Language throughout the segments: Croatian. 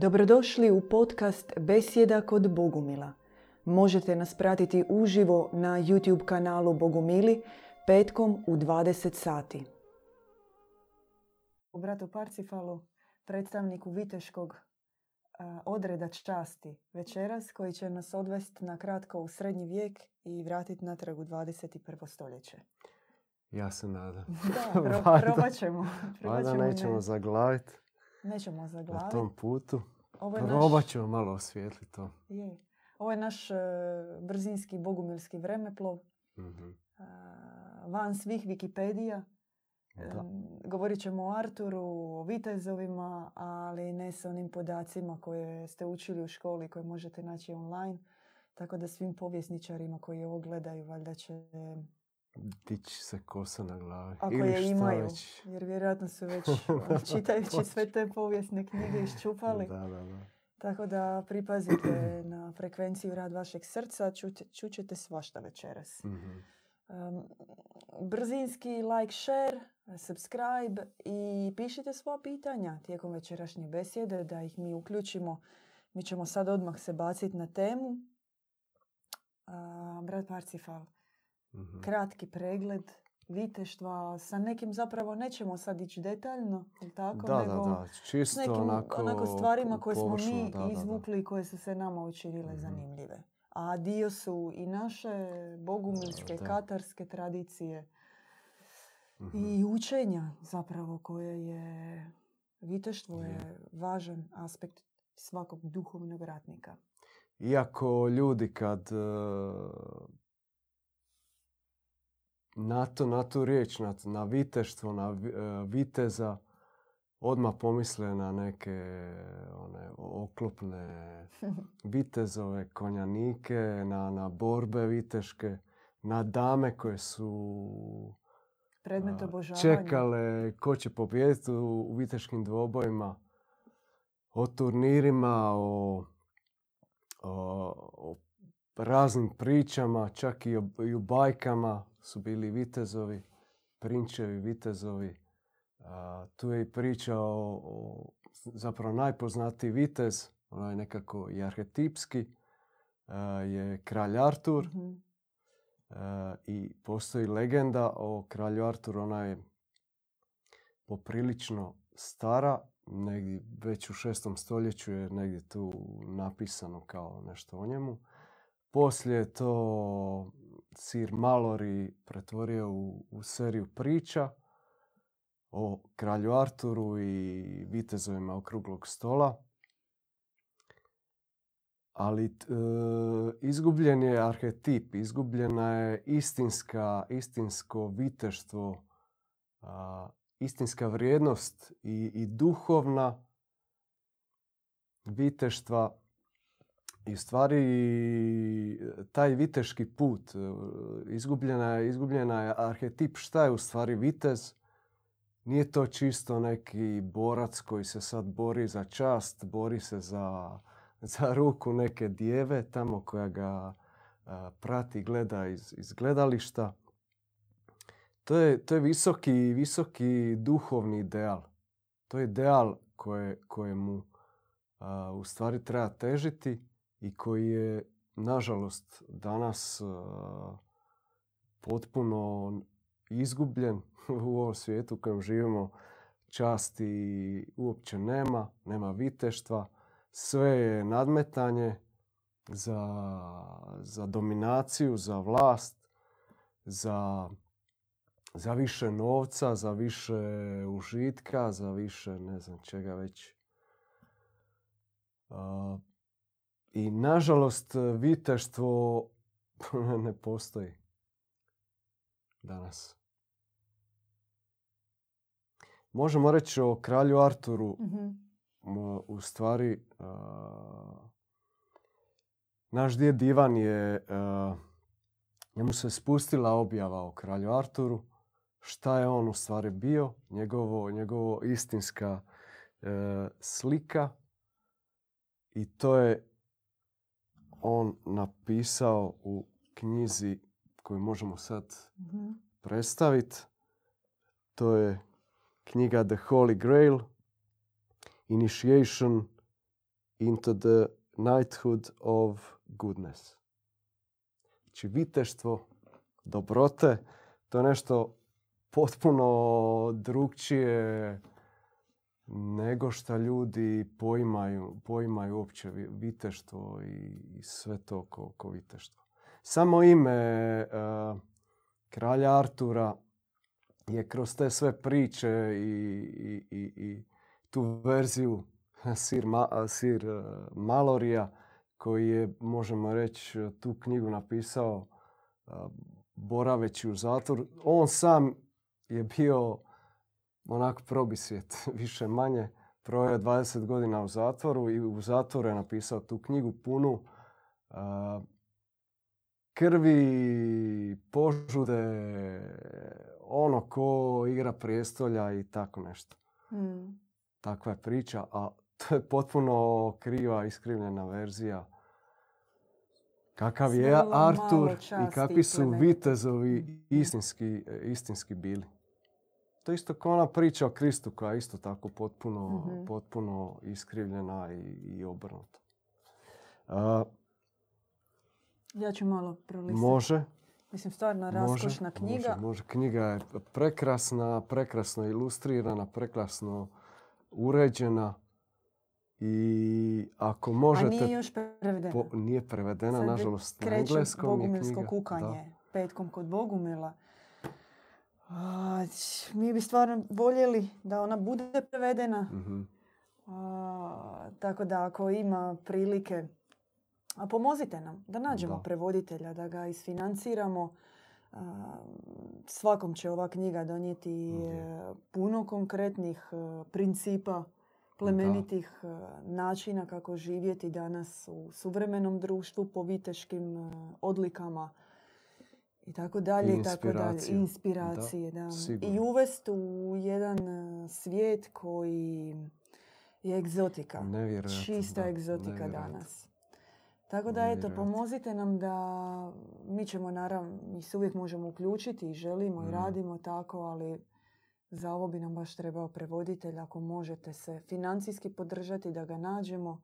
Dobrodošli u podcast Besjeda kod Bogumila. Možete nas pratiti uživo na YouTube kanalu Bogumili petkom u 20 sati. U bratu Parcifalu, predstavniku Viteškog a, odreda časti večeras koji će nas odvesti na kratko u srednji vijek i vratiti natrag u 21. stoljeće. Ja se nadam. Da, pro, probat ćemo. Probat ćemo, nećemo ne- zaglaviti nećemo na zaglaviti. tom putu. Ovo je Probat naš, ćemo malo osvijetliti to. je. Ovo je naš e, brzinski bogumilski vremeplov. Mhm. a, van svih Wikipedija. Da. Govorit ćemo o Arturu, o vitezovima, ali ne sa onim podacima koje ste učili u školi koje možete naći online. Tako da svim povjesničarima koji ovo gledaju valjda će, Dići se kosa na glavi. ako Ili je imaju, već. jer vjerojatno su već čitajući sve te povijesne knjige iščupali. Da, da, da. Tako da pripazite na frekvenciju rad vašeg srca, čut- čućete svašta večeras. Mhm. Um, brzinski like, share, subscribe i pišite svoja pitanja tijekom večerašnje besjede da ih mi uključimo. Mi ćemo sad odmah se baciti na temu. A, brat Parcifal, Mhm. kratki pregled viteštva sa nekim zapravo nećemo sad ići detaljno, tako? Da, da, nego da. s Čisto nekim onako, onako stvarima koje smo površno, mi da, da, da. izvukli i koje su se nama učinile Mhm. zanimljive. A dio su i naše bogumilske, Da. katarske tradicije Mhm. i učenja zapravo koje je viteštvo Je. je važan aspekt svakog duhovnog ratnika. Iako ljudi kad e, na, to, na tu riječ, na, na viteštvo, na e, viteza, odmah pomisle na neke one oklopne vitezove, konjanike, na, na borbe viteške, na dame koje su Predmet obožavanja. čekale ko će pobijediti u, u viteškim dvobojima, o turnirima, o, o, o raznim pričama, čak i, o, i u bajkama su bili vitezovi, prinčevi vitezovi. A, tu je i priča o, o zapravo najpoznatiji vitez, onaj nekako i arhetipski, a, je kralj Artur. Mhm. E, I postoji legenda o kralju Arturu, ona je poprilično stara, negdje već u šestom stoljeću je negdje tu napisano kao nešto o njemu. Poslije je to Sir Mallory pretvorio u, u seriju priča o kralju Arturu i vitezovima okruglog stola. Ali e, izgubljen je arhetip, izgubljena je istinska, istinsko viteštvo, a, istinska vrijednost i, i duhovna viteštva. I stvari taj viteški put, e, izgubljena je, izgubljena je arhetip šta je u stvari vitez. Nije to čisto neki borac koji se sad bori za čast, bori se za, za ruku neke djeve tamo koja ga a, prati, gleda iz, iz gledališta. To je, to je visoki, visoki duhovni ideal. To je ideal koje, kojemu a, u stvari treba težiti i koji je, nažalost, danas a, potpuno izgubljen u ovom svijetu u kojem živimo. Časti uopće nema, nema viteštva. Sve je nadmetanje za, za dominaciju, za vlast, za, za više novca, za više užitka, za više ne znam čega već. A, I nažalost viteštvo ne postoji danas. Možemo reći o kralju Arturu Mhm. m, u stvari a, naš djed Ivan je a, njemu se spustila objava o kralju Arturu šta je on u stvari bio njegovo, njegovo istinska e, slika i to je on napisao u knjizi koju možemo sad Mhm. predstaviti. To je knjiga The Holy Grail, Initiation into the knighthood of goodness. Znači, viteštvo, dobrote, to je nešto potpuno drugčije nego što ljudi poimaju, poimaju uopće viteštvo i sve to ko, ko viteštvo. Samo ime uh, kralja Artura je kroz te sve priče i, i, i, tu verziju Sir, Ma, Sir uh, Malorija koji je, možemo reći, tu knjigu napisao uh, boraveći u zatvoru. On sam je bio onako probisvijet, više manje. Proveo je 20 godina u zatvoru i u zatvoru je napisao tu knjigu punu uh, krvi, požude, ono ko igra prijestolja i tako nešto. Mm. Takva je priča, a to je potpuno kriva, iskrivljena verzija. Kakav je Artur i kakvi su vitezovi istinski, istinski bili. To isto kao ona priča o Kristu koja je isto tako potpuno, mm potpuno iskrivljena i, i obrnuta. ja ću malo prolistati. Može. Mislim, stvarno raskošna knjiga. Može, može. Knjiga je prekrasna, prekrasno ilustrirana, prekrasno uređena. I ako možete... A nije još prevedena? Po, nije prevedena, Sad nažalost, na engleskom Bogumilsko kukanje. Petkom kod Bogumila. A, mi bi stvarno voljeli da ona bude prevedena. mm tako da ako ima prilike, a pomozite nam da nađemo prevoditelja, da ga isfinanciramo. svakom će ova knjiga donijeti e, puno konkretnih e, principa, plemenitih e, načina kako živjeti danas u suvremenom društvu po viteškim odlikama i tako dalje i tako dalje. Inspiracije, da. I uvesti u jedan e, svijet koji je egzotika. Čista egzotika danas. Tako da, eto, pomozite nam da mi ćemo, naravno, mi se uvijek možemo uključiti i želimo i mm. radimo tako, ali za ovo bi nam baš trebao prevoditelj. Ako možete se financijski podržati da ga nađemo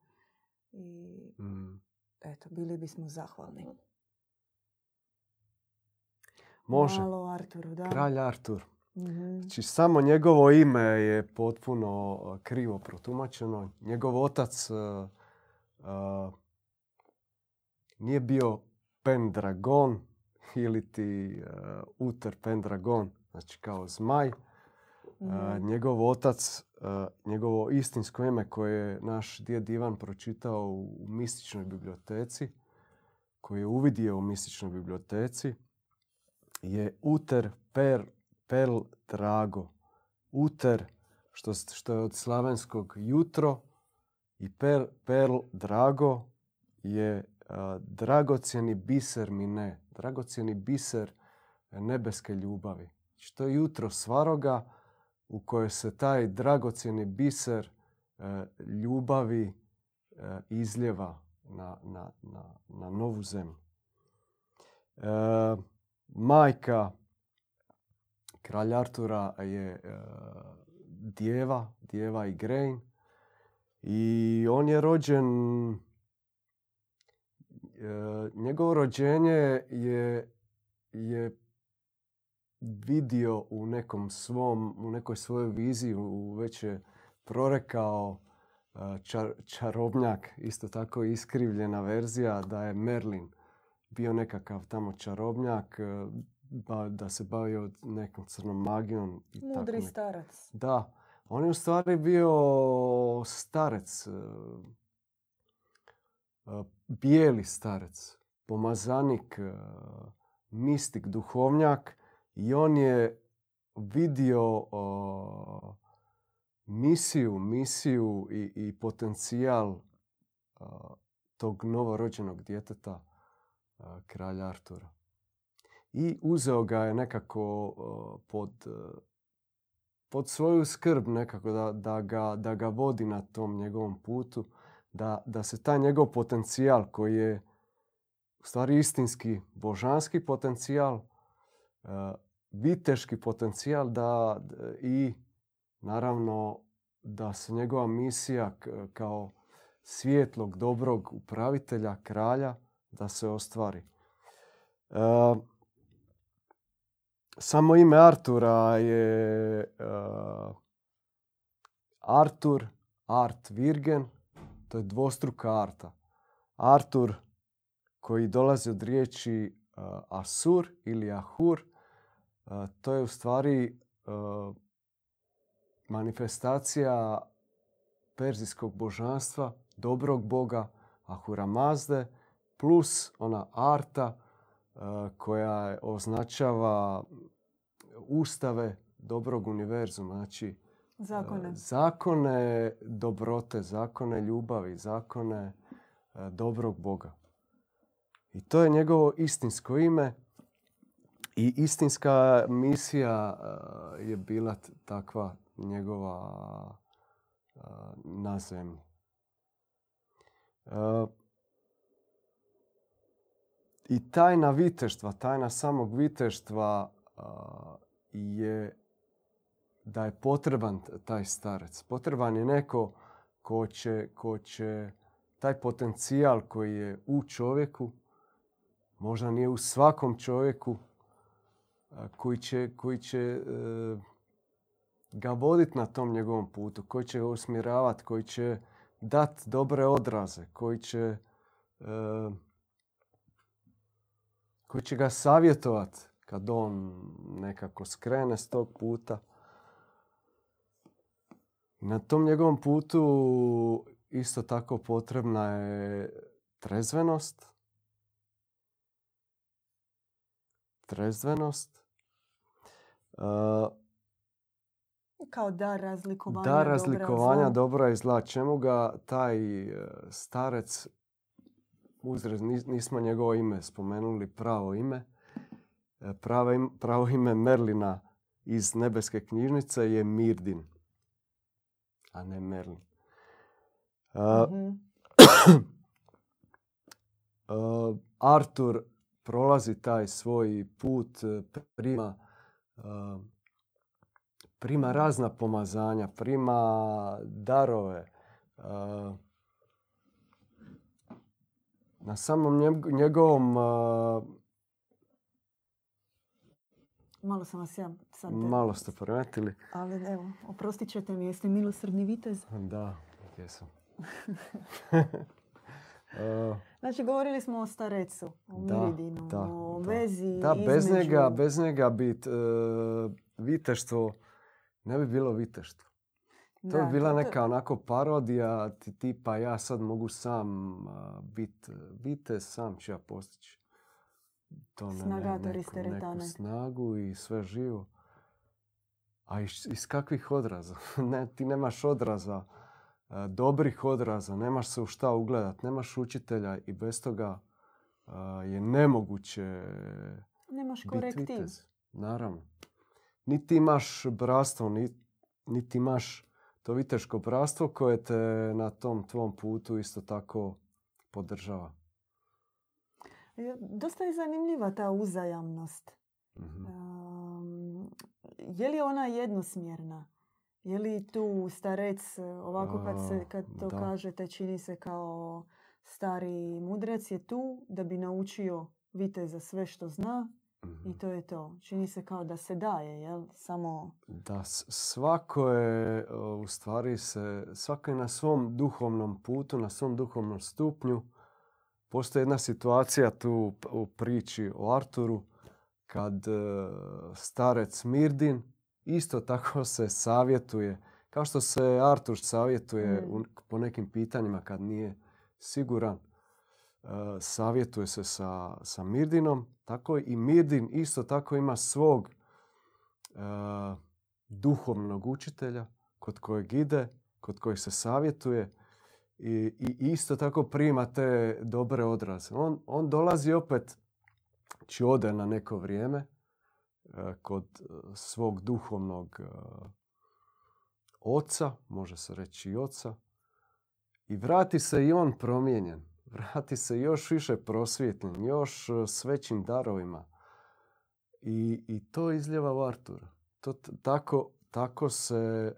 i mm. eto, bili bismo zahvalni. Može. Malo Arturu, da. Kralj Artur. mm Znači, samo njegovo ime je potpuno krivo protumačeno. Njegov otac uh, uh, nije bio Pendragon ili ti uh, Uter Pendragon, znači kao zmaj. mm Njegov otac, njegovo istinsko ime koje je naš djed Ivan pročitao u mističnoj biblioteci, koji je uvidio u mističnoj biblioteci, je uter per pel drago. Uter, što, što je od slavenskog jutro, i per, perl drago je a, dragocjeni biser mi ne. Dragocjeni biser nebeske ljubavi. Što je jutro svaroga u kojoj se taj dragocjeni biser e, ljubavi e, izljeva na, na, na, na novu zemlju. E, majka kralja Artura je e, djeva, djeva i Grain. I on je rođen, e, njegovo rođenje je, je vidio u nekom svom, u nekoj svojoj viziji, već je prorekao e, čar, čarobnjak, isto tako iskrivljena verzija da je Merlin bio nekakav tamo čarobnjak, e, da se bavio nekom crnom magijom. I Mudri starac. Da. On je u stvari bio starec, e, e, bijeli starec, pomazanik, mistik, duhovnjak i on je vidio misiju, misiju i, i potencijal tog novorođenog djeteta kralja Artura. I uzeo ga je nekako pod, pod svoju skrb nekako da, da, ga, da ga vodi na tom njegovom putu, da, da se taj njegov potencijal koji je u stvari istinski božanski potencijal, viteški potencijal da i naravno da se njegova misija kao svijetlog, dobrog upravitelja, kralja, da se ostvari. E, samo ime Artura je e, Artur, Art Virgen, to je dvostruka arta. Artur koji dolazi od riječi Asur ili Ahur, to je u stvari manifestacija perzijskog božanstva, dobrog boga Ahura Mazde, plus ona arta koja označava ustave dobrog univerzuma. Znači, zakone. zakone dobrote, zakone ljubavi, zakone dobrog Boga. I to je njegovo istinsko ime i istinska misija je bila takva njegova na zemlji. I tajna viteštva, tajna samog viteštva je da je potreban taj starec. Potreban je neko ko će, ko će taj potencijal koji je u čovjeku, možda nije u svakom čovjeku, koji će, koji će e, ga voditi na tom njegovom putu, koji će ga usmjeravati, koji će dati dobre odraze, koji će, e, koji će ga savjetovati kad on nekako skrene s tog puta. Na tom njegovom putu isto tako potrebna je trezvenost, trezvenost, kao dar razlikovanja Da razlikovanja dobra i zla. Čemu ga taj e, starec uzrez, nismo njegovo ime spomenuli pravo ime. E, pravo, pravo ime Merlina iz nebeske knjižnice je Mirdin, a ne Merlin. mm Artur prolazi taj svoj put, prima prima razna pomazanja, prima darove. Na samom njegovom... Malo sam vas ja sad... Malo ste poremetili. Ali evo, oprostit ćete mi, jeste milosrdni vitez? Da, jesam. Znači, govorili smo o starecu, o miridinu, o vezi Da, bez njega, bez njega bi uh, viteštvo ne bi bilo viteštvo. To bi bila neka onako parodija tipa ja sad mogu sam biti vite, sam ću ja postići. To ne, neku, neku snagu i sve živo. A iz, iz kakvih odraza? ne, ti nemaš odraza, dobrih odraza, nemaš se u šta ugledat, nemaš učitelja i bez toga je nemoguće Nemaš korektiv. Naravno niti imaš bratstvo, niti imaš to viteško bratstvo koje te na tom tvom putu isto tako podržava. Dosta je zanimljiva ta uzajamnost. mm je li ona jednosmjerna? Je li tu starec, ovako kad, se, kad to da. kažete, čini se kao stari mudrec, je tu da bi naučio vite za sve što zna i mhm. to je to. Čini se kao da se daje, jel? Samo... Da, svako je u stvari se, svako je na svom duhovnom putu, na svom duhovnom stupnju. Postoji jedna situacija tu u priči o Arturu kad e, starec Mirdin isto tako se savjetuje. Kao što se Artur savjetuje mm. po nekim pitanjima kad nije siguran E, savjetuje se sa, sa Mirdinom, tako i Mirdin isto tako ima svog e, duhovnog učitelja kod kojeg ide, kod kojeg se savjetuje i, i isto tako prima te dobre odraze. On, on dolazi opet, či ode na neko vrijeme e, kod svog duhovnog oca, može se reći i oca, i vrati se i on promijenjen vrati se još više prosvjetljen, još e, s većim darovima. I, i to izljeva u Artura. To, tako, tako se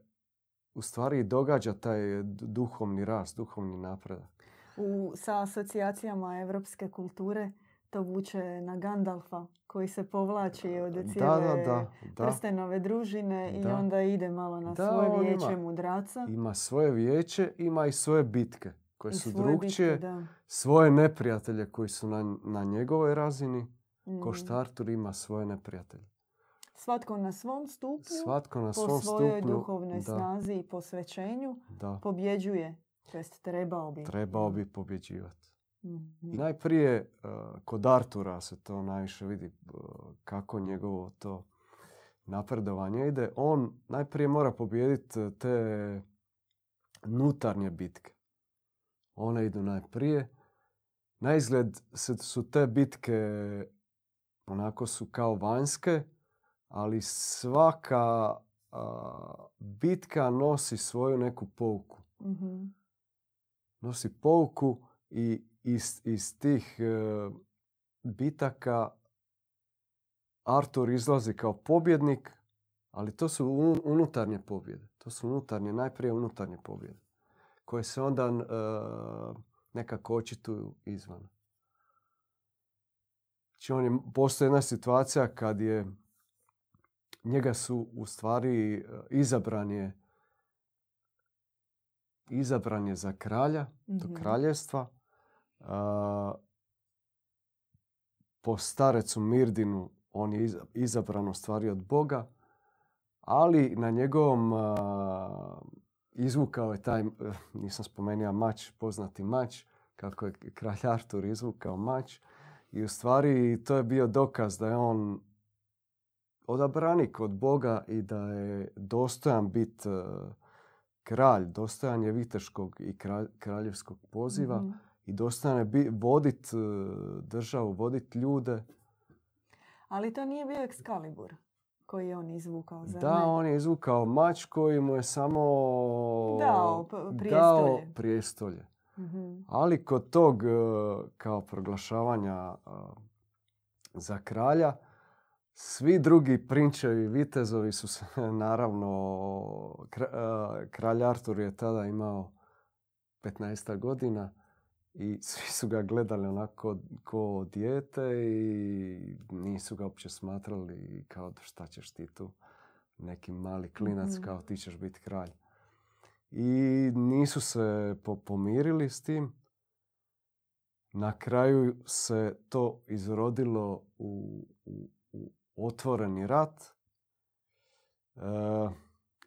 u stvari događa taj duhovni rast, duhovni napredak. U, sa asocijacijama evropske kulture to vuče na Gandalfa koji se povlači od cijele da, da, da, prstenove družine i onda ide malo na svoje vijeće ima, mudraca. Ima svoje vijeće, ima i svoje bitke koje su drugčije. Svoje neprijatelje koji su na, na njegovoj razini. Mm. Ko što Artur ima svoje neprijatelje. Svatko na svom stupnju, Svatko na po svom svojoj duhovnoj snazi i posvećenju da. pobjeđuje. To jest trebao bi. Trebao bi pobjeđivati. Mm-hmm. Najprije uh, kod Artura se to najviše vidi uh, kako njegovo to napredovanje ide. On najprije mora pobijediti uh, te nutarnje bitke. One idu najprije. Na izgled su te bitke onako su kao vanjske, ali svaka bitka nosi svoju neku pouku. mm Nosi pouku i iz, iz tih e, bitaka Artur izlazi kao pobjednik, ali to su unutarnje pobjede. To su unutarnje, najprije unutarnje pobjede, koje se onda e, nekako očituju izvan. Znači on je, postoji jedna situacija kad je njega su u stvari e, izabran je izabran je za kralja, do mhm. kraljevstva. po starecu Mirdinu on je izabran u stvari od Boga, ali na njegovom izvukao je taj, nisam spomenuo mač, poznati mač, kako je kralj Artur izvukao mač. I u stvari to je bio dokaz da je on odabranik od Boga i da je dostojan biti e, kralj, dostojan je viteškog i kraljevskog poziva mhm. i dostojan je vodit e, državu, vodit ljude. Ali to nije bio Excalibur koji je on izvukao za Da, on je izvukao mač koji mu je samo dao prijestolje. Dao prijestolje. Mhm. Ali kod tog e, kao proglašavanja za kralja, svi drugi prinčevi, vitezovi su se naravno, kralj Artur je tada imao 15 godina i svi su ga gledali onako ko dijete i nisu ga uopće smatrali kao šta ćeš ti tu, neki mali klinac mhm. kao ti ćeš biti kralj. I nisu se pomirili s tim. Na kraju se to izrodilo u, u otvoreni rat e,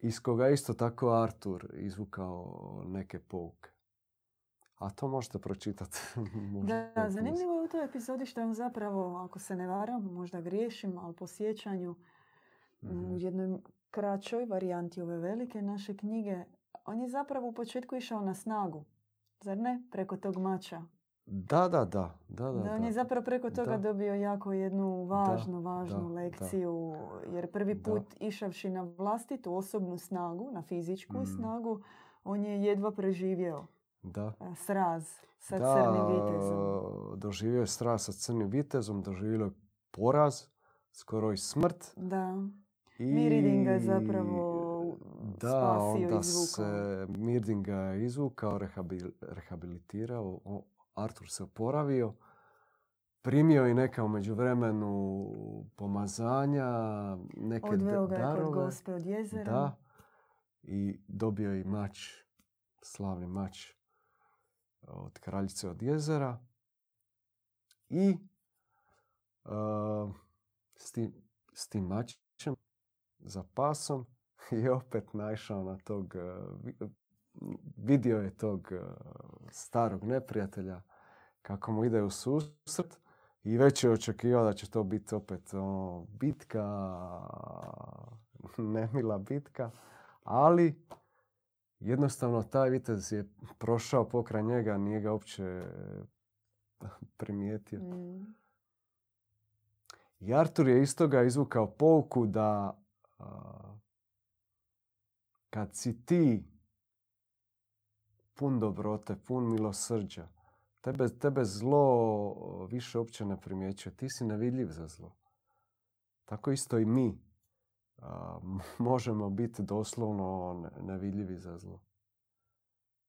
iz koga isto tako Artur izvukao neke pouke. A to možete pročitati. da, zanimljivo je u toj epizodi što on zapravo, ako se ne varam, možda griješim, ali po sjećanju u mhm. jednoj kraćoj varijanti ove velike naše knjige, on je zapravo u početku išao na snagu. Zar ne? Preko tog mača. Da, da, da. da, da, on je zapravo preko toga dobio jako jednu važnu, važnu lekciju. Jer prvi put išavši na vlastitu osobnu snagu, na fizičku mm. snagu, on je jedva preživio da. Sraz sa crnim vitezom. Doživio je sraz sa crnim vitezom, doživio je poraz, skoro i smrt. Da. I... Miridin ga je zapravo da, spasio, onda se Mirdin ga je izvukao, rehabilitirao, Artur se oporavio, primio i neka u međuvremenu pomazanja, neke Odveo ga je kod gospe od jezera. Da, i dobio i mač, slavni mač od kraljice od jezera. I uh, s, tim, s tim mačem za pasom je opet naišao na tog vidio je tog e, starog neprijatelja kako mu ide u susret i već je očekivao da će to biti opet ono, bitka, nemila bitka, ali jednostavno taj vitez je prošao pokraj njega, nije ga uopće primijetio. Mm. I Artur je iz toga izvukao pouku da kad si ti pun dobrote, pun milosrđa. Tebe, tebe zlo više uopće ne primjećuje. Ti si nevidljiv za zlo. Tako isto i mi. možemo biti doslovno nevidljivi za zlo.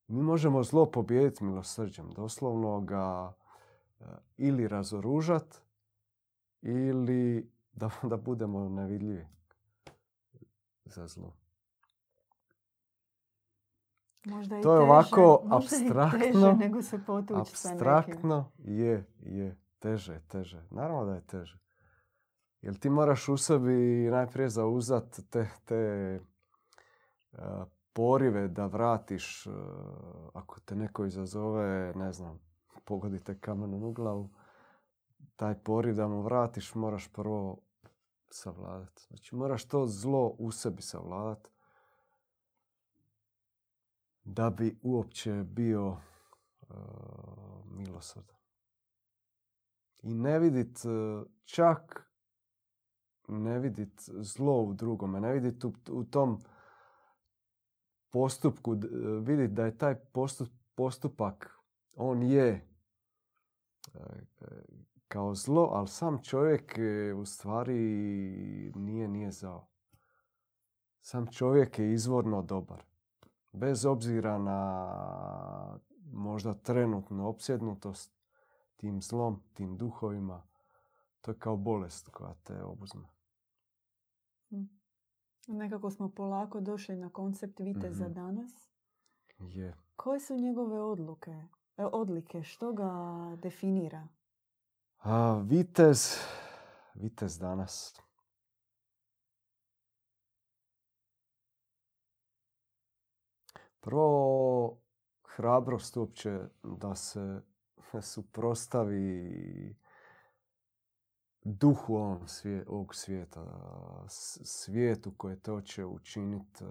Mi možemo zlo pobijediti milosrđem. Doslovno ga ili razoružat ili da, da budemo nevidljivi za zlo. Možda i to je teže, ovako abstraktno. Nego se abstraktno je, je. Teže, teže. Naravno da je teže. Jer ti moraš u sebi najprije zauzat te, te uh, porive da vratiš, uh, ako te neko izazove, ne znam, pogodite kamenom u glavu, taj poriv da mu vratiš moraš prvo savladati. Znači moraš to zlo u sebi savladati da bi uopće bio uh, milosrdan. I ne vidit uh, čak ne vidit zlo u drugome, ne vidit u, u tom postupku, vidit da je taj postup, postupak, on je kao zlo, ali sam čovjek u stvari nije, nije zao. Sam čovjek je izvorno dobar. Bez obzira na možda trenutnu opsjednutost tim zlom, tim duhovima, to je kao bolest koja te obuzme. Hm. Nekako smo polako došli na koncept viteza za danas. Je. Koje su njegove odluke, e, odlike? Što ga definira? A, vitez, vitez danas. Prvo, hrabrost uopće da se suprostavi duhu ovog svijeta. Svijetu koje to će učiniti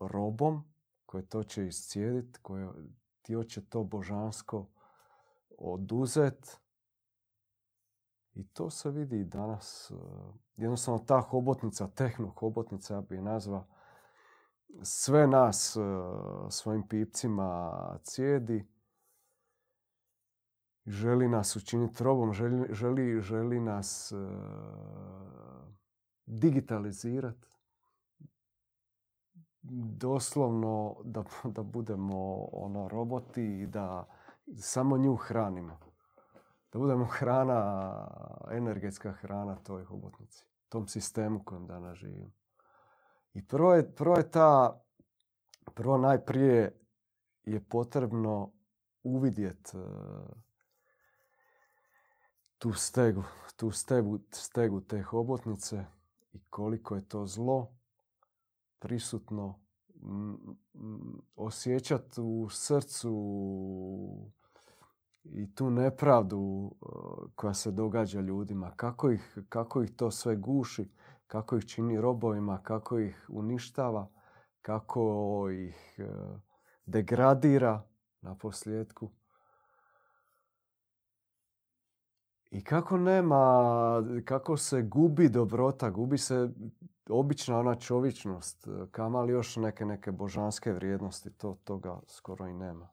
robom, koje to će iscijediti, koje ti hoće to božansko oduzet. I to se vidi i danas. Jednostavno ta hobotnica, tehno hobotnica, ja bi je nazvao, sve nas svojim pipcima cijedi. Želi nas učiniti robom, želi, želi, želi nas digitalizirati. Doslovno da, da budemo ono roboti i da samo nju hranimo. Da budemo hrana, energetska hrana toj hobotnici, tom sistemu kojem danas živimo. I prvo je, prvo je ta, prvo najprije je potrebno uvidjeti tu stegu, tu stegu, stegu te hobotnice i koliko je to zlo prisutno osjećati u srcu i tu nepravdu koja se događa ljudima, kako ih, kako ih to sve guši, kako ih čini robovima, kako ih uništava, kako ih degradira na posljedku. I kako nema, kako se gubi dobrota, gubi se obična ona čovječnost, kamali još neke, neke božanske vrijednosti, to, toga skoro i nema.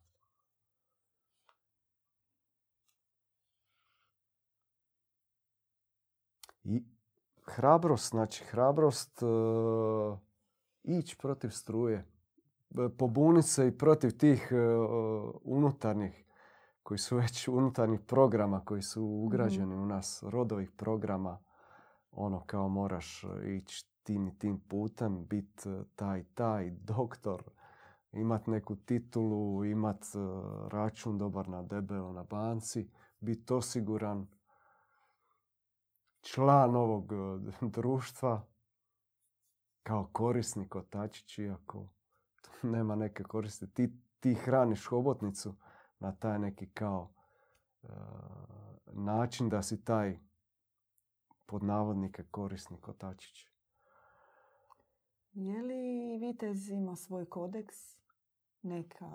I hrabrost, znači hrabrost uh, ići protiv struje, pobuniti se i protiv tih uh, unutarnjih koji su već unutarnjih programa koji su ugrađeni u nas, rodovih programa, ono kao moraš ići tim i tim putem, biti taj taj doktor, imat neku titulu, imat račun dobar na debelo na banci, biti osiguran član ovog društva kao korisnik otačić, iako nema neke koristi. Ti, ti hraniš hobotnicu, na taj neki kao uh, način da si taj pod navodnike korisni kotačić. Je li Vitez ima svoj kodeks? Neka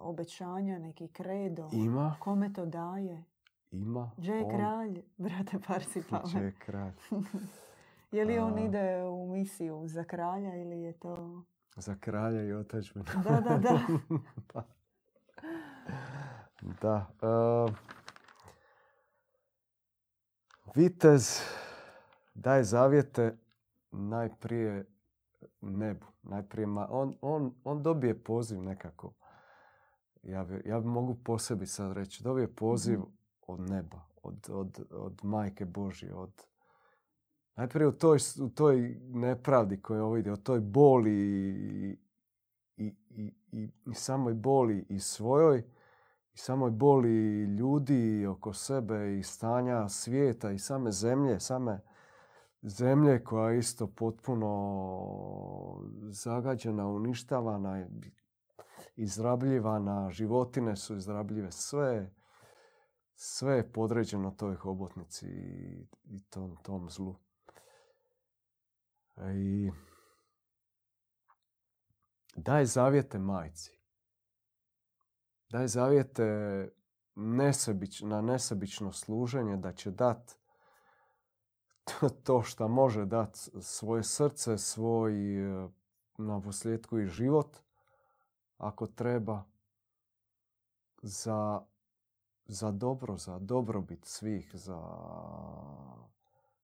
obećanja, neki kredo? Ima. Kome to daje? Ima. Gdje je kralj, brate? Gdje je kralj? je li on ide u misiju za kralja ili je to... Za kralja i otačbinu. da, da, da. pa. Da. Uh, vitez daje zavjete najprije nebu. Najprije on, on, on dobije poziv nekako. Ja bi, ja bi mogu po sebi sad reći. Dobije poziv mhm. od neba, od, od, od majke Božje, od, najprije u toj, u toj nepravdi koju ovo ide, o toj boli i, i, i, i, i samoj boli i svojoj, i samoj boli ljudi oko sebe i stanja svijeta i same zemlje, same zemlje koja je isto potpuno zagađena, uništavana, izrabljivana, životine su izrabljive, sve, sve je podređeno toj hobotnici i tom, tom zlu. I daj zavjete majci. Daj zavjete nesebič, na nesebično služenje da će dat to što može dat svoje srce, svoj e, na posljedku i život ako treba za, za dobro, za dobrobit svih, za,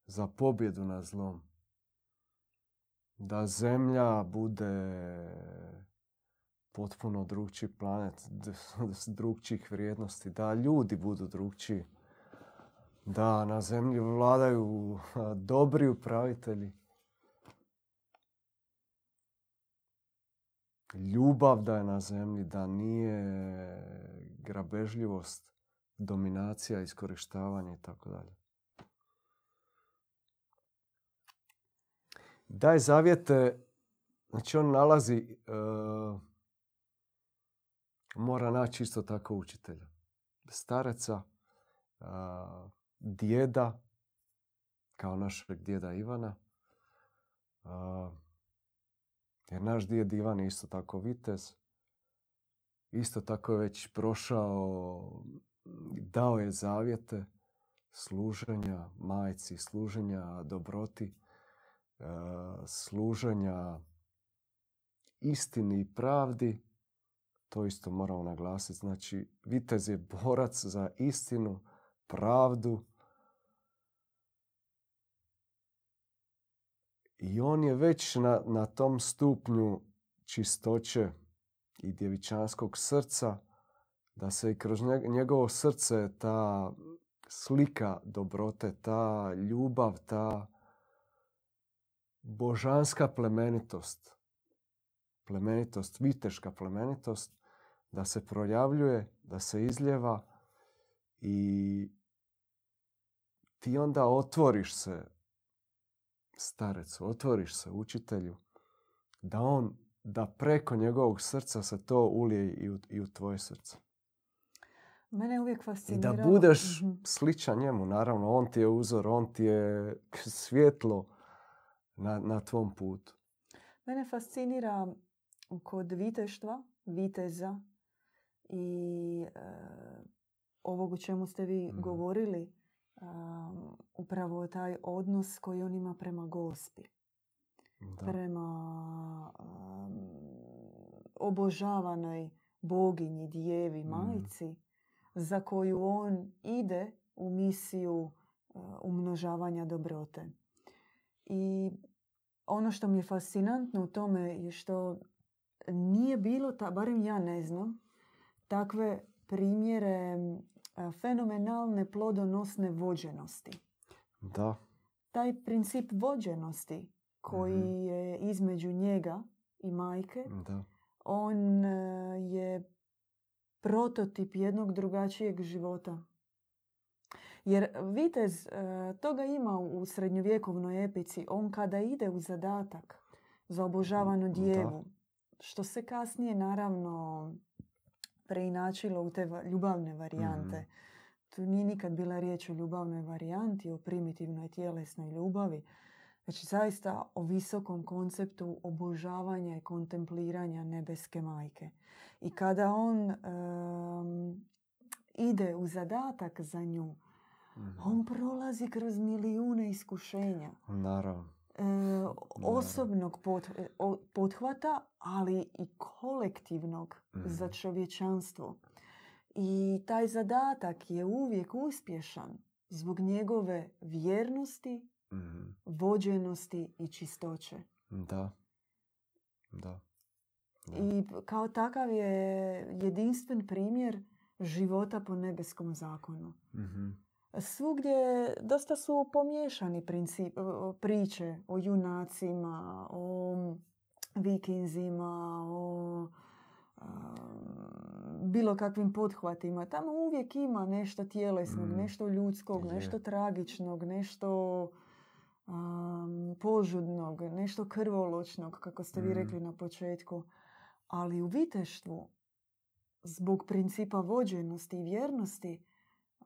za pobjedu na zlom. Da zemlja bude potpuno drugčiji planet, drugčijih vrijednosti, da ljudi budu drugčiji, da na zemlji vladaju dobri upravitelji, ljubav da je na zemlji, da nije grabežljivost, dominacija, iskorištavanje i tako dalje. Daj zavjete, znači on nalazi, uh, mora naći isto tako učitelja. Stareca, uh, djeda, kao našeg djeda Ivana. Uh, jer naš djed Ivan je isto tako vitez. Isto tako je već prošao, dao je zavjete služenja majci, služenja dobroti služenja istini i pravdi, to isto moramo naglasiti. Znači, vitez je borac za istinu, pravdu. I on je već na, na tom stupnju čistoće i djevičanskog srca, da se i kroz njegovo srce ta slika dobrote, ta ljubav, ta božanska plemenitost, plemenitost, viteška plemenitost, da se projavljuje, da se izljeva i ti onda otvoriš se starecu, otvoriš se učitelju, da on, da preko njegovog srca se to ulije i u, i u tvoje srce. Mene uvijek I da budeš mhm. sličan njemu, naravno, on ti je uzor, on ti je svjetlo, na, na tvom putu? Mene fascinira kod viteštva, viteza i e, ovog o čemu ste vi mhm. govorili, e, upravo taj odnos koji on ima prema gospi. Prema e, obožavanoj boginji, djevi, mhm. majci, za koju on ide u misiju umnožavanja dobrote. I ono što mi je fascinantno u tome je što nije bilo, ta, barem ja ne znam, takve primjere fenomenalne plodonosne vođenosti. Da. Taj princip vođenosti koji mhm. je između njega i majke, da. on e, je prototip jednog drugačijeg života. Jer vitez e, toga ima u srednjovjekovnoj epici. On kada ide u zadatak za obožavanu djevu, što se kasnije naravno preinačilo u te ljubavne varijante. Mhm. Tu nije nikad bila riječ o ljubavnoj varijanti, o primitivnoj tjelesnoj ljubavi, već zaista o visokom konceptu obožavanja i kontempliranja nebeske majke. I kada on ide u zadatak za nju, Mhm. On prolazi kroz milijune iskušenja. Naravno. E, osobnog e, pothvata, ali i kolektivnog mm. za čovječanstvo. I taj zadatak je uvijek uspješan zbog njegove vjernosti Mhm. vođenosti i čistoće. Da. Da. Da. I kao takav je jedinstven primjer života po nebeskom zakonu. Mhm. Svugdje dosta su pomiješani princip, priče o junacima, o vikinzima, o bilo kakvim pothvatima. Tamo uvijek ima nešto tjelesnog, Mm. nešto ljudskog, Je. nešto tragičnog, nešto požudnog, nešto krvoločnog, kako ste vi Mm. rekli na početku. Ali u viteštvu, zbog principa vođenosti i vjernosti,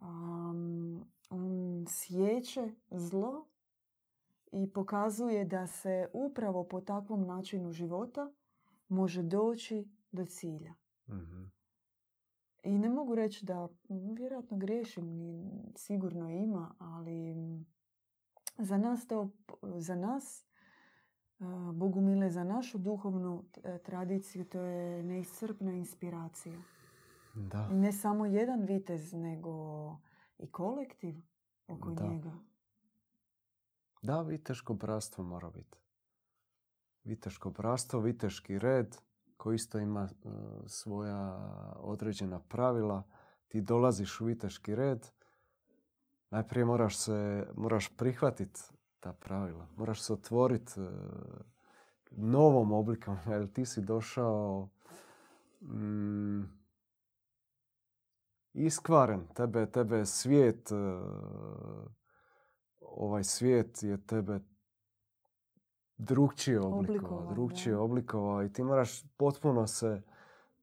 um, on sjeće zlo i pokazuje da se upravo po takvom načinu života može doći do cilja. Mhm. I ne mogu reći da vjerojatno griješim, sigurno ima, ali za nas to, za nas, Bogumile, za našu duhovnu e, tradiciju, to je neiscrpna inspiracija. Da. Ne samo jedan vitez, nego i kolektiv oko Da. njega. Da, viteško bratstvo mora biti. Viteško bratstvo, viteški red koji isto ima e, svoja određena pravila. Ti dolaziš u viteški red, najprije moraš se, moraš prihvatiti ta pravila. Moraš se otvoriti novom oblikom, jer ti si došao mm, iskvaren. Tebe, tebe je svijet, e, ovaj svijet je tebe drugčije oblikovao, Oblikovao, drugčije da. oblikovao i ti moraš potpuno se,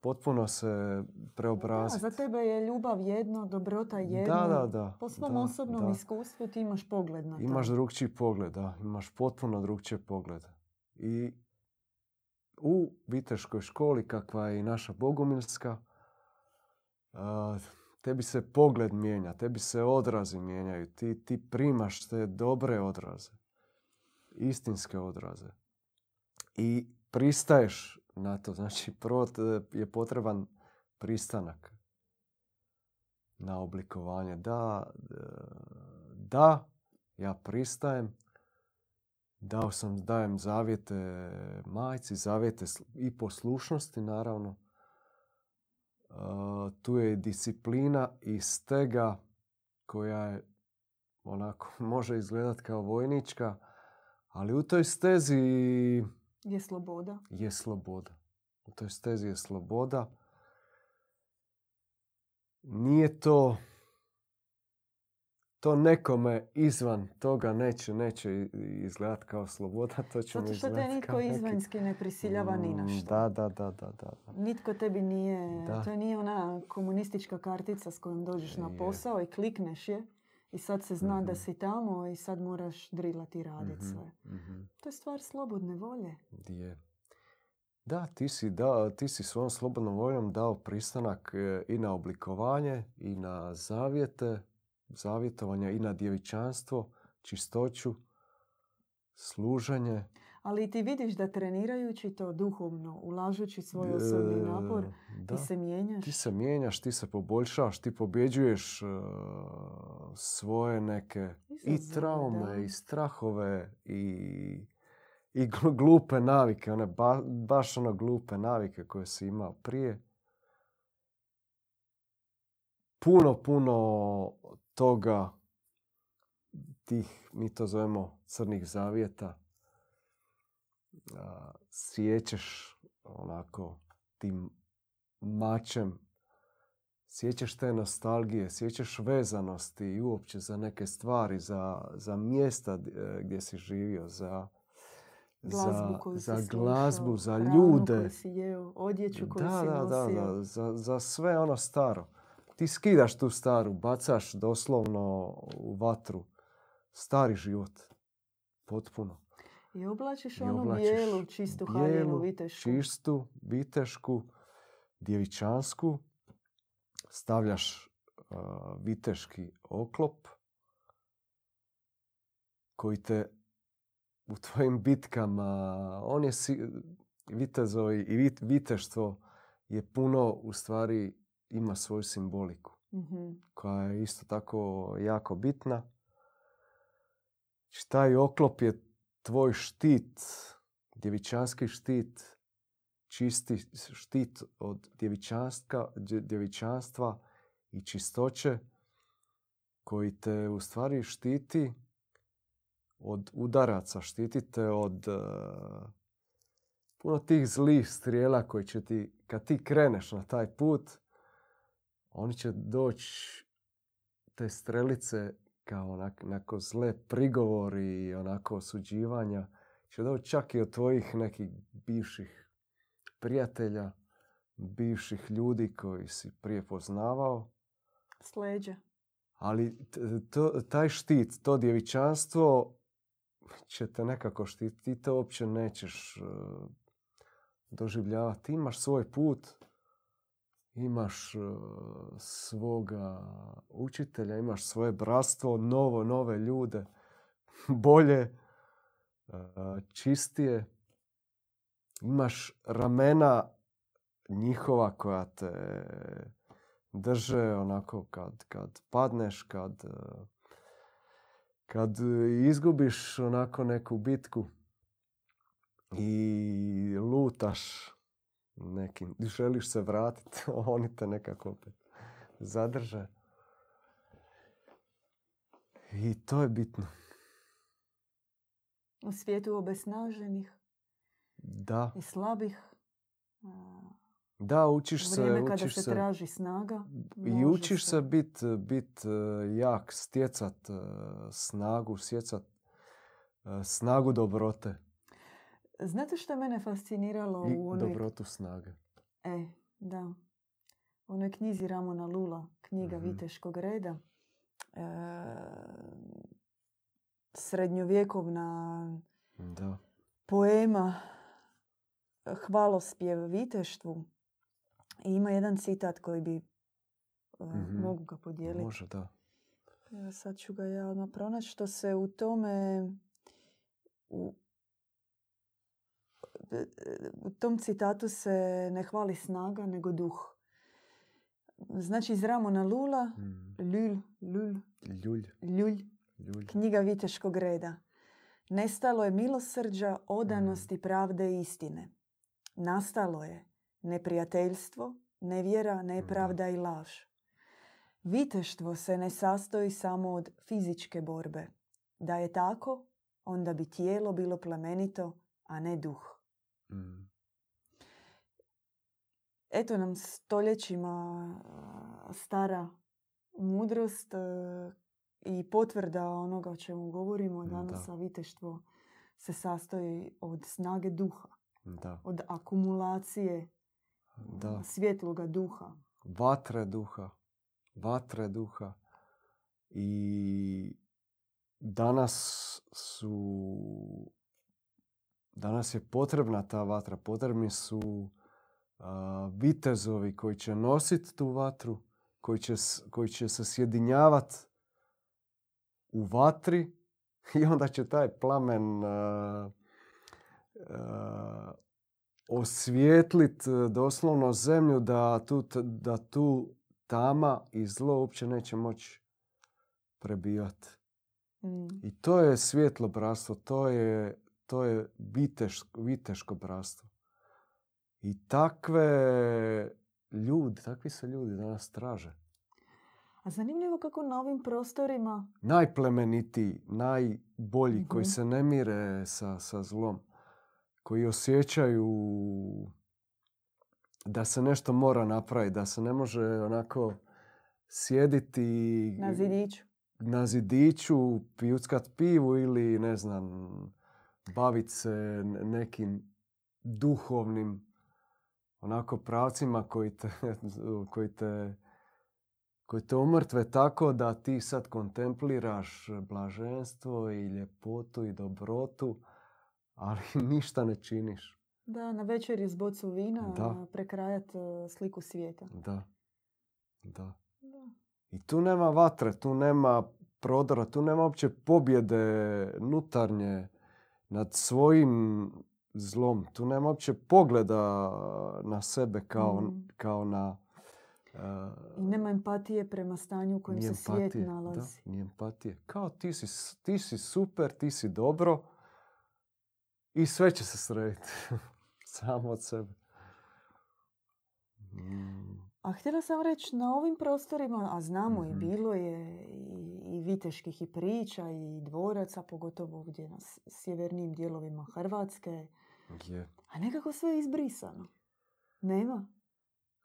potpuno se Da, preobraziti. za tebe je ljubav jedno, dobrota jedno. Da, da, da. Po svom da, osobnom da. iskustvu ti imaš pogled na to. Imaš drugčiji pogled, da. Imaš potpuno drugčije pogled. I u viteškoj školi, kakva je i naša bogumilska, a, tebi se pogled mijenja, tebi se odrazi mijenjaju. Ti, ti primaš te dobre odraze, istinske odraze. I pristaješ na to. Znači, prvo je potreban pristanak na oblikovanje. Da, da, ja pristajem, dao sam, dajem zavjete majci, zavjete sl- i poslušnosti naravno. E, tu je i disciplina i stega koja je onako može izgledat kao vojnička, ali u toj stezi Je sloboda. je sloboda. U toj stezi je sloboda. Nije to to nekome izvan toga neće, neće i- izgledat kao sloboda, to će Zato što te nitko izvanjski ne prisiljava ni na Mm, što. Da, da, da, da, da. Nitko tebi nije, Da. to nije ona komunistička kartica s kojom dođeš na Je. posao i klikneš je i sad se zna da Mhm. si tamo i sad moraš drilati i raditi Mhm, sve. mhm. To je stvar slobodne volje. Je. Da, ti si, da, ti si svojom slobodnom voljom dao pristanak e, i na oblikovanje, i na zavjete, zavjetovanja, i na djevičanstvo, čistoću, služenje. Ali ti vidiš da trenirajući to duhovno, ulažući svoj osobni E, napor, da. ti se mijenjaš. Ti se mijenjaš, ti se poboljšavaš, ti pobjeđuješ e, svoje neke i traume, da. i strahove, i, i glu- glupe navike, one ba- baš ono glupe navike koje si imao prije. Puno, puno toga, tih, mi to zovemo crnih zavjeta, a, sjećeš onako tim mačem, sjećaš te nostalgije, sjećaš vezanosti i uopće za neke stvari, za, za mjesta e, gdje si živio, za, glazbu za, koju si za slušao, glazbu, za ljude. koju si jeo, odjeću koju Da, si da, da, da, za, za sve ono staro. Ti skidaš tu staru, bacaš doslovno u vatru stari život. Potpuno. I oblačiš I onu bijelu, čistu haljinu, vitešku. čistu, vitešku, djevičansku. Stavljaš uh, viteški oklop koji te u tvojim bitkama, on je si, vitezovi i vit, viteštvo je puno u stvari ima svoju simboliku Mhm. koja je isto tako jako bitna. Taj oklop je tvoj štit, djevičanski štit, čisti štit od djevičanstva i čistoće koji te u stvari štiti od udaraca, štitite od uh, puno tih zlih strijela koji će ti, kad ti kreneš na taj put, oni će doći te strelice kao onak, onako zle prigovori i onako osuđivanja će doći čak i od tvojih nekih bivših prijatelja, bivših ljudi koji si prije poznavao. Sleđa. Ali to, taj štit, to djevičanstvo će te nekako štiti. Ti to uopće nećeš uh, doživljavati. Imaš svoj put, imaš uh, svoga učitelja, imaš svoje bratstvo, novo, nove ljude, bolje, uh, čistije. Imaš ramena njihova koja te drže onako kad, kad padneš, kad, kad izgubiš onako neku bitku i lutaš nekim, želiš se vratiti, oni te nekako opet zadrže. I to je bitno. U svijetu obesnaženih da. i slabih da, učiš se... Vrijeme kada se, traži snaga. I učiš se, bit, bit e, jak, stjecat e, snagu, stjecat e, snagu dobrote. Znate što je mene fasciniralo I u onoj... dobrotu snage. E, da. U onoj knjizi Ramona Lula, knjiga mm Viteškog reda. E, srednjovjekovna da. poema hvalospjev viteštvu i ima jedan citat koji bi uh, mogu ga podijeliti. Može, da. Ja, sad ću ga ja odmah pronaći. Što se u tome u, u tom citatu se ne hvali snaga, nego duh. Znači iz Ramona Lula, mm. Ljulj, Ljulj, Ljulj. Ljulj, Ljulj. knjiga Viteškog reda. Nestalo je milosrđa, odanosti, pravde i istine. Nastalo je neprijateljstvo, nevjera, nepravda i laž. Viteštvo se ne sastoji samo od fizičke borbe. Da je tako, onda bi tijelo bilo plemenito, a ne duh. Eto nam stoljećima stara mudrost i potvrda onoga o čemu govorimo danas, a viteštvo se sastoji od snage duha. Da. Od akumulacije da. svjetloga duha. Vatre duha. Vatre duha. I danas su danas je potrebna ta vatra. Potrebni su vitezovi koji će nositi tu vatru, koji će, koji će se sjedinjavati u vatri i onda će taj plamen osvijetlit e, doslovno zemlju da tu, da tu tama i zlo uopće neće moći prebivati. Mm. I to je svjetlo bratstvo, to je, to je viteško bratstvo. I takve ljudi, takvi se ljudi danas traže. A zanimljivo kako na ovim prostorima... Najplemenitiji, najbolji, koji mhm. se ne mire sa, sa zlom koji osjećaju da se nešto mora napraviti, da se ne može onako sjediti na zidiću, na zidiću pijuckat pivu ili ne znam, baviti se nekim duhovnim onako pravcima koji te, koji te, koji te umrtve tako da ti sad kontempliraš blaženstvo i ljepotu i dobrotu ali ništa ne činiš. Da, na večer iz bocu vina da. prekrajat e, sliku svijeta. Da. da. Da. I tu nema vatre, tu nema prodora, tu nema uopće pobjede nutarnje nad svojim zlom. Tu nema uopće pogleda na sebe kao, mm. kao na a, I nema empatije prema stanju u kojem se svijet empatije, nalazi. Da, nije empatije. Kao ti si, ti si super, ti si dobro i sve će se srediti. Samo od sebe. Mm, A htjela sam reći, na ovim prostorima, a znamo i Mhm. bilo je i, i viteških i priča i dvoraca, pogotovo ovdje na sjevernim dijelovima Hrvatske, je. a nekako sve je izbrisano. Nema.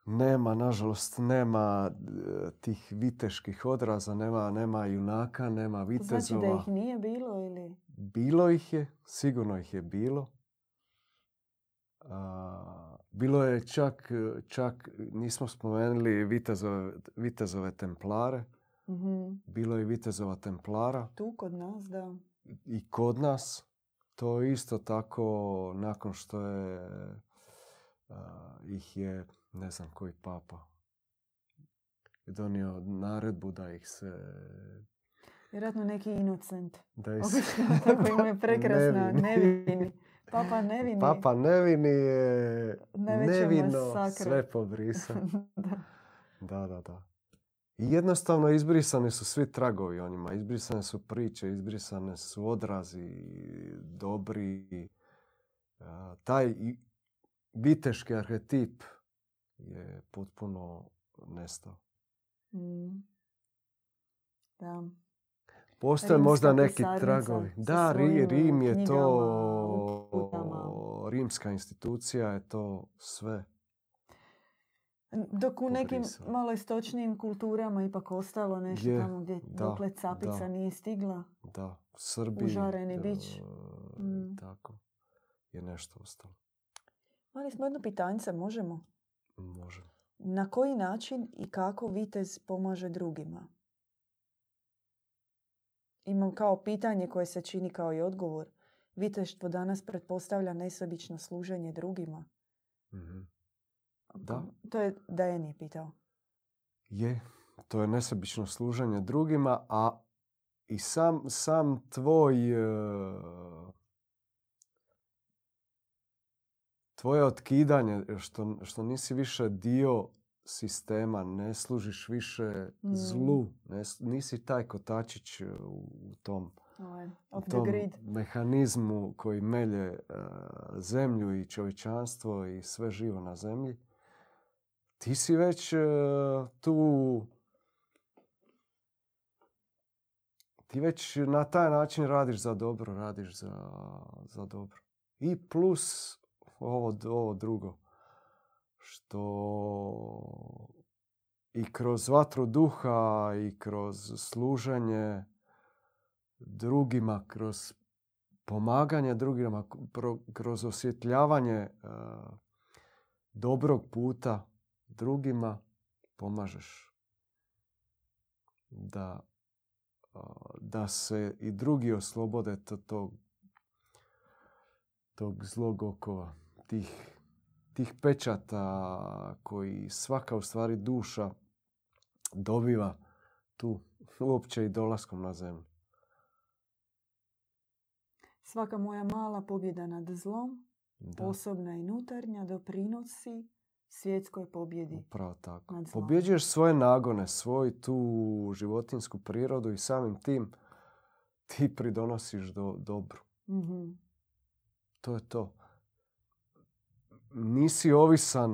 Nema, nažalost, nema e, tih viteških odraza, nema, nema junaka, nema To znači vitezova. da ih nije bilo ili... Bilo ih je, sigurno ih je bilo. A, bilo je čak, čak, nismo spomenuli vitezove, vitezove templare. Mhm. Bilo je vitezova templara Tu kod nas, da. i kod nas. To isto tako nakon što je a, ih je, ne znam koji papa, je donio naredbu da ih se... Vjerojatno neki inocent. Da ih se Obično tako imaju prekrasna Nevini. Papa nevini. Papa nevini je nevino masakra. sve pobrisao. da. Da, da, da. I jednostavno izbrisani su svi tragovi o njima. Izbrisane su priče, izbrisane su odrazi dobri. A, taj viteški arhetip je potpuno nestao. Mm. Da. Postoje Rimska možda neki tragovi. Da, Ri- Rim je knjigama, to... uputama. Rimska institucija je to sve. Dok u nekim malo istočnijim kulturama ipak ostalo nešto Je, tamo gdje da, dokle capica da. nije stigla. Da, u Srbiji. Užareni bić. e, Mm. Tako. Je nešto ostalo. Mali smo jedno pitanjce, možemo? Može. Na koji način i kako vitez pomaže drugima? Imam kao pitanje koje se čini kao i odgovor. Viteštvo danas pretpostavlja nesebično služenje drugima. Mhm. Da. To je Dajen je pitao. Je, to je nesebično služenje drugima, a i sam, sam tvoj e, tvoje otkidanje, što, što nisi više dio sistema, ne služiš više Mm. zlu, ne nisi taj kotačić e, u, u tom, Ovaj, u tom grid. mehanizmu koji melje e, zemlju i čovječanstvo i sve živo na zemlji. Ti si već e, tu ti već na taj način radiš za dobro, radiš za, za dobro. I plus ovo, ovo drugo, što i kroz vatru duha i kroz služenje drugima, kroz pomaganje drugima, kroz osvjetljavanje e, dobrog puta drugima, pomažeš da, a, da se i drugi oslobode to- tog, tog zlog okova, tih, tih pečata koji svaka u stvari duša dobiva tu uopće i dolaskom na zemlju. Svaka moja mala pobjeda nad zlom, Da, osobna i unutarnja, doprinosi svjetskoj pobjedi. upravo tako. Pobjeđuješ svoje nagone, svoju tu životinsku prirodu i samim tim ti pridonosiš do dobru. Mhm. To je to. Nisi ovisan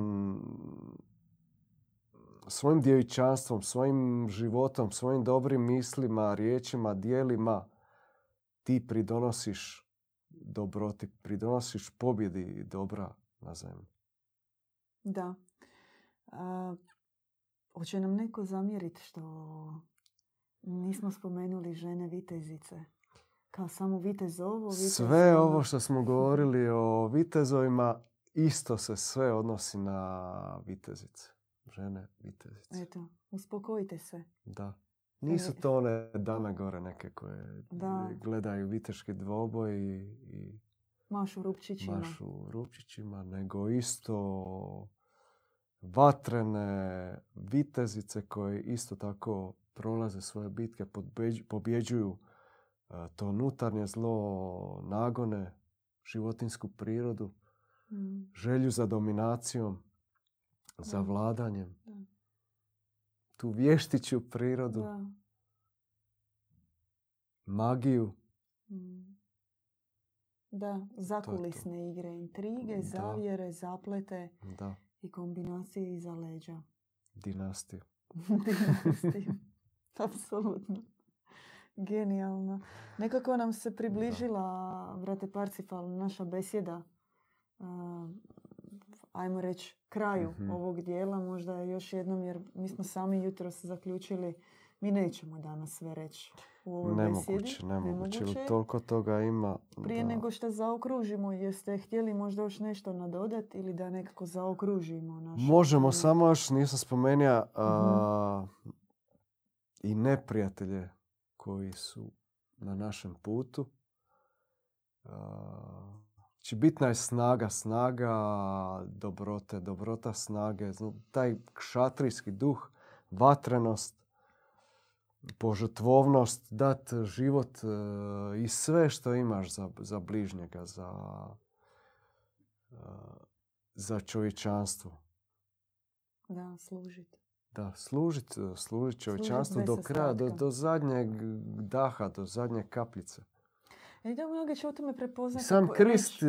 svojim djevičanstvom, svojim životom, svojim dobrim mislima, riječima, dijelima. Ti pridonosiš dobroti, pridonosiš pobjedi dobra na zemlji. Da. A, hoće nam neko zamjeriti što nismo spomenuli žene vitezice? Kao samo vitez ovo, vitez Sve ono. ovo što smo govorili o vitezovima, isto se sve odnosi na vitezice. Žene vitezice. Eto, uspokojite se. Da. Nisu to one dame gore neke koje Da. gledaju viteški dvoboj i, i Mašu rupčićima. mašu rupčićima, nego isto vatrene vitezice koje isto tako prolaze svoje bitke, pobjeđuju e, to unutarnje zlo, nagone, životinsku prirodu, Mm, želju za dominacijom, za Da. vladanjem. Da. tu vještiću prirodu, Da. magiju. Mm. Da, zakulisne igre, intrige, zavjere, zaplete Da, i kombinacije iza leđa. dinastiju. Dinastiju. Apsolutno. Genijalno. Nekako nam se približila, vrate Parcifal, naša besjeda, ajmo reći, kraju Mhm. ovog dijela. Možda još jednom, jer mi smo sami jutros zaključili, mi nećemo danas sve reći u ovoj. Nemoguće, nemoguće. jer Nemoguće. Toliko toga ima. Prije da- nego što zaokružimo, jeste htjeli možda još nešto nadodati ili da nekako zaokružimo naš... Možemo, samo još nisam spomenuo a, i neprijatelje koji su na našem putu. A, Znači, bitna je snaga, snaga dobrote, dobrota snage, taj kšatrijski duh, vatrenost, požrtvovnost, dat život e, i sve što imaš za, za bližnjega, za, e, za čovječanstvo. Da, služiti. Da, služit, služit čovječanstvu bez do kraja, do, do zadnjeg daha, do zadnje kapljice. I da mnogi će u tome prepoznati. sam Krist e,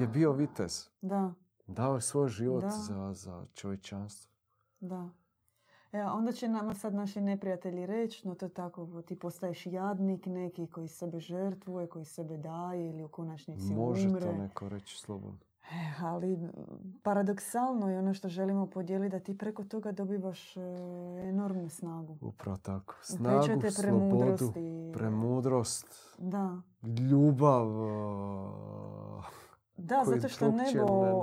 je bio vitez. Da, Dao je svoj život Da. za, za čovječanstvo. da. E, onda će nama sad naši neprijatelji reći, no to je tako, ti postaješ jadnik neki koji sebe žrtvuje, koji sebe daje ili u konačnici Može umre. to neko reći slobodno. E, ali paradoksalno je ono što želimo podijeliti da ti preko toga dobivaš e, enormnu snagu. Upravo tako. Snagu, Pečate slobodu, premudrosti. Premudrost, Da. ljubav. Da, zato što nebo ne-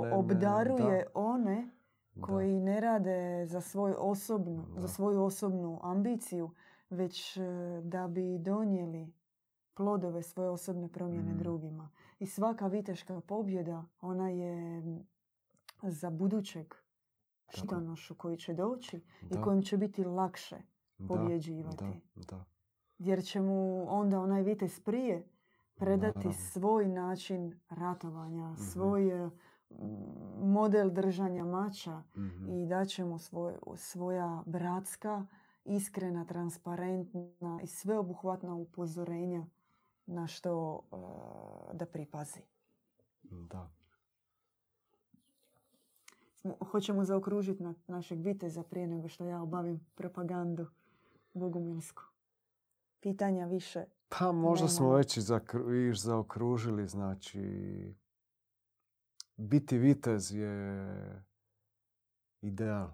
ne- ne- obdaruje one da. koji ne rade za, svoj osobnu, Da. za svoju osobnu ambiciju, već e, da bi donijeli plodove svoje osobne promjene Mm. drugima. I svaka viteška pobjeda, ona je za budućeg štitanošu koji će doći i kojem će biti lakše da, pobjeđivati. Da, da. Jer će mu onda onaj vitez prije predati Naravno. svoj način ratovanja, Mhm. svoj e, m, model držanja mača Mhm. i daće mu svoj, svoja bratska, iskrena, transparentna i sveobuhvatna upozorenja na što e, da pripazi. Da. Hoćemo zaokružiti na našeg viteza prije nego što ja obavim propagandu bogumilsku. Pitanja više. Pa možda smo Nemamo. već i zaokružili, znači biti vitez je ideal,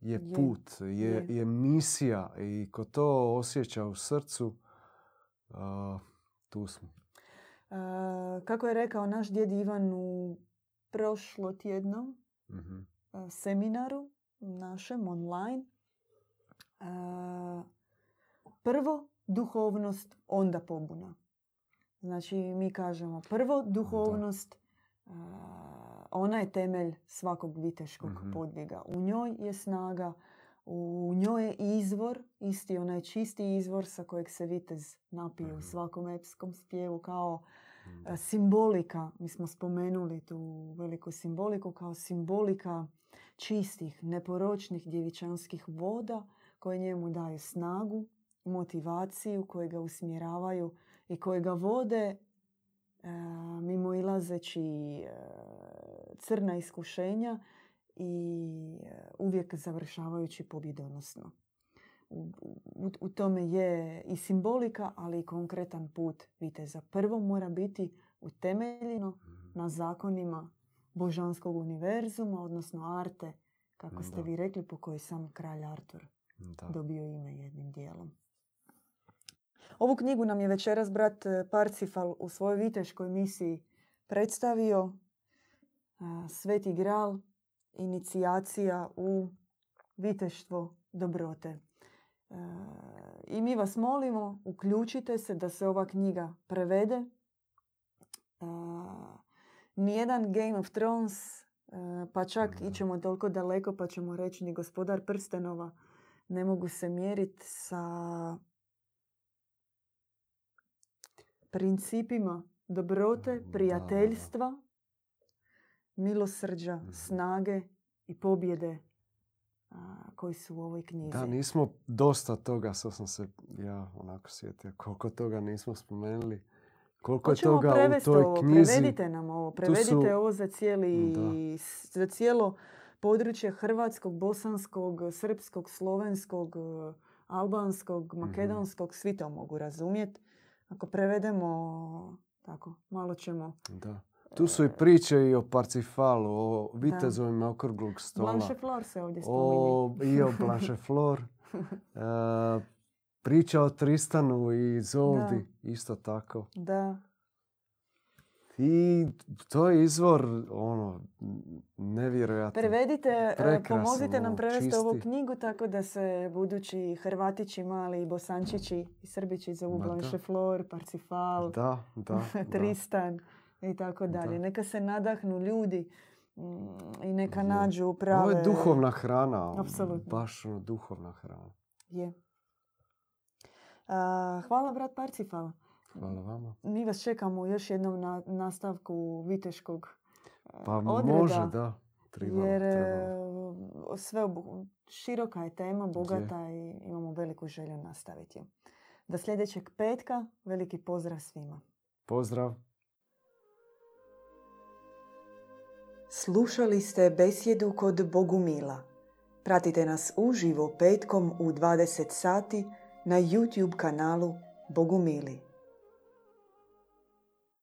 je put, je, je. je misija i ko to osjeća u srcu, tu smo. Kako je rekao naš djed Ivan u prošlotjednom Mhm. e, seminaru našem online, prvo duhovnost, onda pobuna. Znači mi kažemo prvo duhovnost, ona je temelj svakog viteškog Mhm. podviga. U njoj je snaga, u njoj je izvor, isti onaj čisti izvor sa kojeg se vitez napije u Mhm. svakom epskom spjevu kao. E, simbolika, mi smo spomenuli tu veliku simboliku kao simbolika čistih, neporočnih djevičanskih voda koje njemu daju snagu, motivaciju, koje ga usmjeravaju i koje ga vode e, mimo ilazeći e, crna iskušenja i e, uvijek završavajući pobjedonosno. U, u, u tome je i simbolika, ali i konkretan put viteza. Prvo mora biti utemeljeno Mhm. na zakonima božanskog univerzuma, odnosno arte, kako ste Da. vi rekli, po kojoj sam kralj Artur Da. dobio ime jednim dijelom. Ovu knjigu nam je večeras brat e, Parcifal u svojoj viteškoj misiji predstavio. A, Sveti gral, inicijacija u viteštvo dobrote. E, I mi vas molimo, uključite se da se ova knjiga prevede. E, Nijedan Game of Thrones, e, pa čak ićemo toliko daleko pa ćemo reći ni gospodar prstenova ne mogu se mjeriti sa principima dobrote, Da. prijateljstva, milosrđa, Mhm. snage i pobjede koji su u ovoj knjizi. Da, nismo dosta toga, sad sam se ja onako sjetio, koliko toga nismo spomenuli. Koliko je toga u toj ovo, knjizi. prevedite nam ovo, prevedite su- ovo za cijeli, Da. za cijelo područje hrvatskog, bosanskog, srpskog, slovenskog, albanskog, Mhm. makedonskog, svi to mogu razumjeti. Ako prevedemo, tako, malo ćemo... Da. Tu su i priče i o Parcifalu, o vitezovima okruglog stola. Blanche Flor se ovdje spominje. o, I o Blanche Flor. E, priča o Tristanu i Zoldi, isto tako. Da, I to je izvor, ono, nevjerojatno. Prevedite, e, Prekrasan, pomozite nam ono, prevesti ovu knjigu tako da se budući Hrvatići mali, Bosančići i Srbići zovu Ma da. Blanche Flor, Parsifal, Da, da, da. Tristan i tako dalje. Da. Neka se nadahnu ljudi mm, i neka Je. nađu prave... Ovo je duhovna hrana. ono, Apsolutno. Baš ono, duhovna hrana. Je. A, hvala brat Parsifal. Hvala vama. Mi vas čekamo još jednom na, nastavku Viteškog e, Pa odreda. može, da. Treba, jer treba. e, sve obu- široka je tema, bogata i imamo veliku želju nastaviti. Do sljedećeg petka veliki pozdrav svima. Pozdrav. Slušali ste besjedu kod Bogumila. Pratite nas uživo petkom u 20 sati na YouTube kanalu Bogumili.